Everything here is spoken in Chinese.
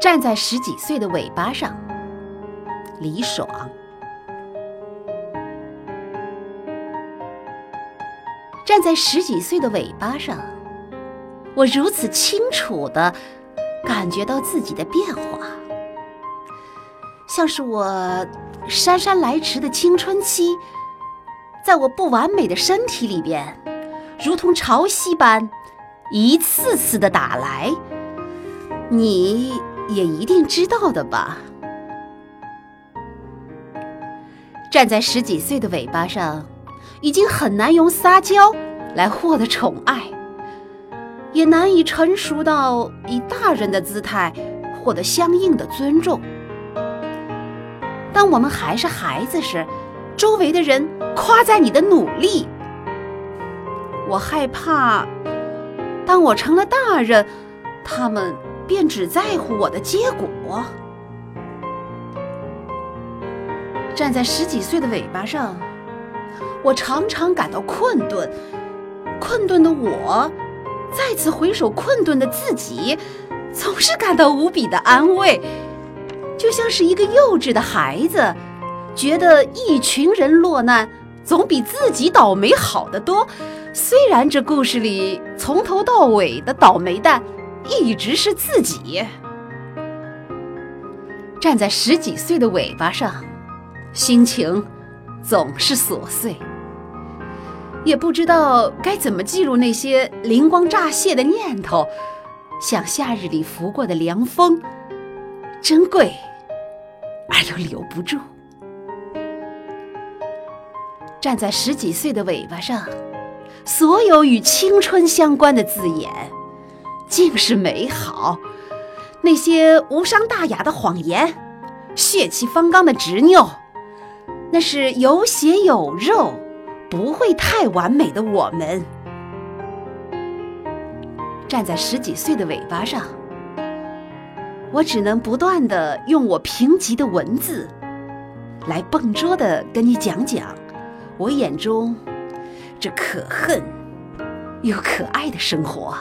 站在十几岁的尾巴上，李爽。站在十几岁的尾巴上，我如此清楚的感觉到自己的变化，像是我姗姗来迟的青春期，在我不完美的身体里边，如同潮汐般一次次的打来。你也一定知道的吧？站在十几岁的尾巴上，已经很难用撒娇来获得宠爱，也难以成熟到以大人的姿态获得相应的尊重。当我们还是孩子时，周围的人夸赞你的努力，我害怕；当我成了大人，他们。便只在乎我的结果。站在十几岁的尾巴上，我常常感到困顿。困顿的我，再次回首困顿的自己，总是感到无比的安慰，就像是一个幼稚的孩子，觉得一群人落难总比自己倒霉好得多。虽然这故事里从头到尾的倒霉蛋。一直是自己站在十几岁的尾巴上，心情总是琐碎，也不知道该怎么记录那些灵光乍现的念头，像夏日里拂过的凉风，珍贵而又留不住。站在十几岁的尾巴上，所有与青春相关的字眼。尽是美好，那些无伤大雅的谎言，血气方刚的执拗，那是有血有肉，不会太完美的我们。站在十几岁的尾巴上，我只能不断的用我贫瘠的文字，来笨拙的跟你讲讲我眼中这可恨又可爱的生活。